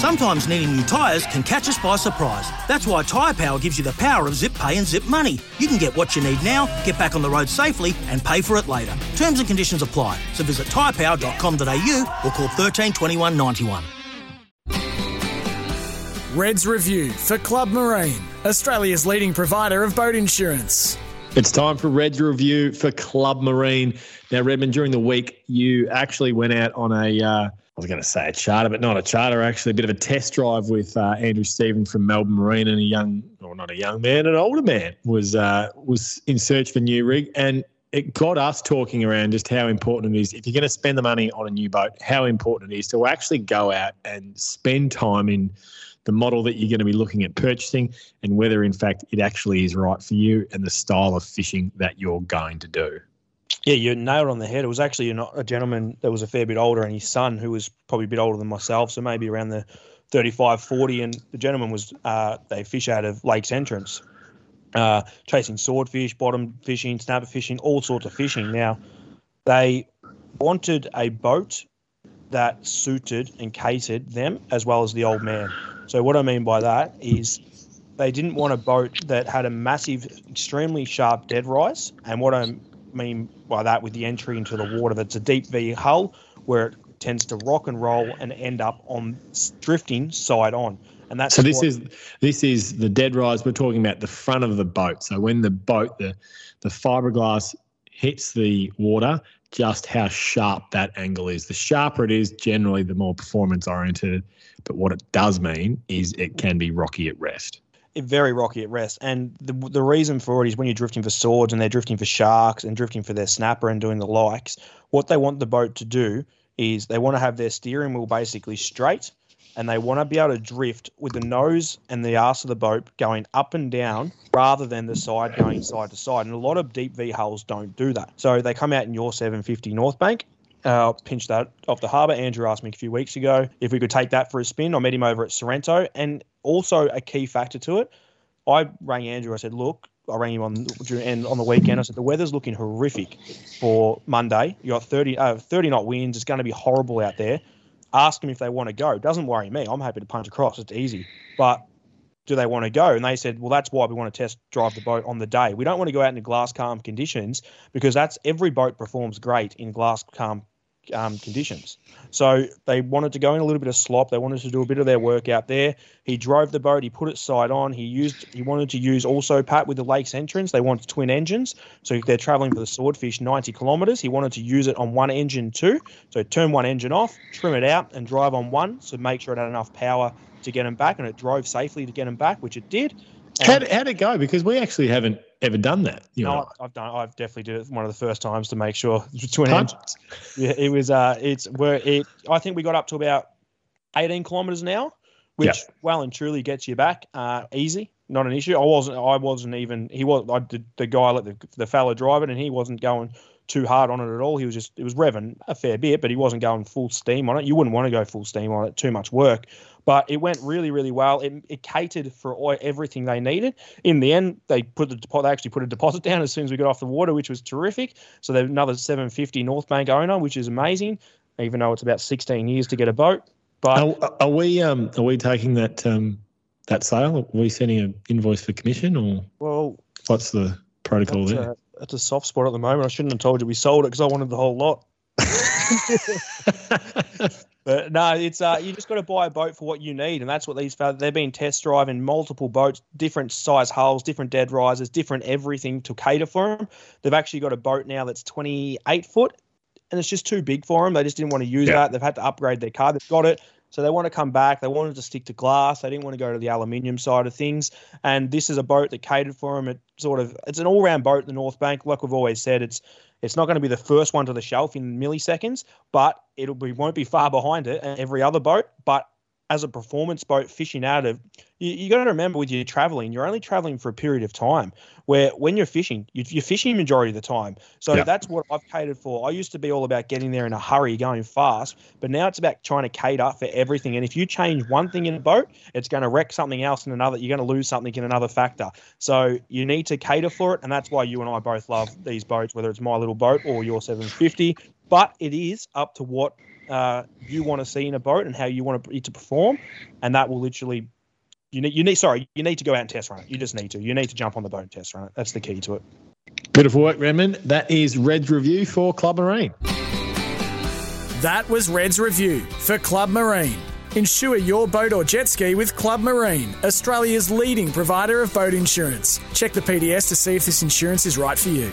Sometimes needing new tyres can catch us by surprise. That's why Tyre Power gives you the power of zip pay and zip money. You can get what you need now, get back on the road safely, and pay for it later. Terms and conditions apply. So visit tyrepower.com.au or call 13 21 91. Reds Review for Club Marine, Australia's leading provider of boat insurance. It's time for Reds Review for Club Marine. Now, Redmond, during the week, you actually went out on a, uh, I was going to say a charter, but not a charter, actually, a bit of a test drive with uh, Andrew Stephen from Melbourne Marine and a young, or not a young man, an older man was uh, was in search for a new rig. And it got us talking around just how important it is, if you're going to spend the money on a new boat, how important it is to actually go out and spend time in the model that you're going to be looking at purchasing and whether, in fact, it actually is right for you and the style of fishing that you're going to do. Yeah, you nailed on the head. It was actually a, gentleman that was a fair bit older and his son, who was probably a bit older than myself, so maybe around the 35, 40. And the gentleman was, uh, they fish out of Lakes Entrance, uh, chasing swordfish, bottom fishing, snapper fishing, all sorts of fishing. Now, they wanted a boat that suited and catered them as well as the old man. So what I mean by that is they didn't want a boat that had a massive, extremely sharp dead rise. And what I mean by that with the entry into the water, that's a deep V hull where it tends to rock and roll and end up on drifting side on. And that's so. This what, is this is the dead rise. We're talking about the front of the boat. So when the boat, the the fiberglass hits the water, just how sharp that angle is. The sharper it is, generally, the more performance oriented. But what it does mean is it can be rocky at rest. Very rocky at rest. And the, the reason for it is when you're drifting for swords and they're drifting for sharks and drifting for their snapper and doing the likes, what they want the boat to do is they want to have their steering wheel basically straight and they want to be able to drift with the nose and the ass of the boat going up and down rather than the side going side to side. And a lot of deep V hulls don't do that. So they come out in your 750 Northbank. Uh, I'll pinch that off the harbour. Andrew asked me a few weeks ago if we could take that for a spin. I met him over at Sorrento. And also a key factor to it, I rang Andrew. I said, look, I rang him on and on the weekend. I said the weather's looking horrific for Monday. You got 30, uh, 30 knot winds. It's going to be horrible out there ask them if they want to go. Doesn't worry me. I'm happy to punch across. It's easy. But do they want to go? And they said, well, that's why we want to test drive the boat on the day. We don't want to go out in glass calm conditions because that's every boat performs great in glass calm um, conditions. So they wanted to go in a little bit of slop. They wanted to do a bit of their work out there. He drove the boat. He put it side on. He used. He wanted to use also Pat with the lakes entrance. They wanted twin engines. So if they're traveling for the swordfish 90 kilometres, he wanted to use it on one engine too. So turn one engine off, trim it out, and drive on one. So make sure it had enough power to get him back, and it drove safely to get him back, which it did. How how'd it go? Because we actually haven't ever done that. You no, know? I've done. I've definitely did it one of the first times to make sure. Yeah, it was. Uh, it's where it. I think we got up to about eighteen kilometers an hour, which yep. well and truly gets you back uh, easy. Not an issue. I wasn't. I wasn't even. He was. I did the guy let the the fella drive it, and he wasn't going too hard on it at all. He was just it was revving a fair bit, but he wasn't going full steam on it. You wouldn't want to go full steam on it; too much work. But it went really, really well. It, it catered for everything they needed. In the end, they put the deposit. They actually put a deposit down as soon as we got off the water, which was terrific. So they're another 750 Northbank owner, which is amazing. Even though it's about 16 years to get a boat. But are, are we um, are we taking that um, that sale? Are we sending an invoice for commission, or well, what's the protocol there? A, it's a soft spot at the moment. I shouldn't have told you we sold it because I wanted the whole lot. but no, it's uh, you just got to buy a boat for what you need, and that's what these they've been test driving multiple boats, different size hulls, different dead risers, different everything to cater for them. They've actually got a boat now that's 28 foot, and it's just too big for them. They just didn't want to use yeah. that. They've had to upgrade their car. They've got it. So they want to come back. They wanted to stick to glass. They didn't want to go to the aluminium side of things. And this is a boat that catered for them. It sort of it's an all-round boat in the Northbank. Like we've always said, it's it's not going to be the first one to the shelf in milliseconds, but it'll be won't be far behind it and every other boat. But as a performance boat fishing out of, you, you got to remember with your traveling, you're only traveling for a period of time. Where when you're fishing, you, are fishing majority of the time. So yeah. that's what I've catered for. I used to be all about getting there in a hurry, going fast, but now it's about trying to cater for everything. And if you change one thing in a boat, it's going to wreck something else in another. You're going to lose something in another factor. So you need to cater for it, and that's why you and I both love these boats, whether it's my little boat or your 750. But it is up to what uh, you want to see in a boat and how you want it to perform, and that will literally. You need, you need, sorry, you need to go out and test run it. You just need to. You need to jump on the boat and test run it. That's the key to it. Beautiful work, Redmond. That is Red's review for Club Marine. That was Red's review for Club Marine. Insure your boat or jet ski with Club Marine, Australia's leading provider of boat insurance. Check the PDS to see if this insurance is right for you.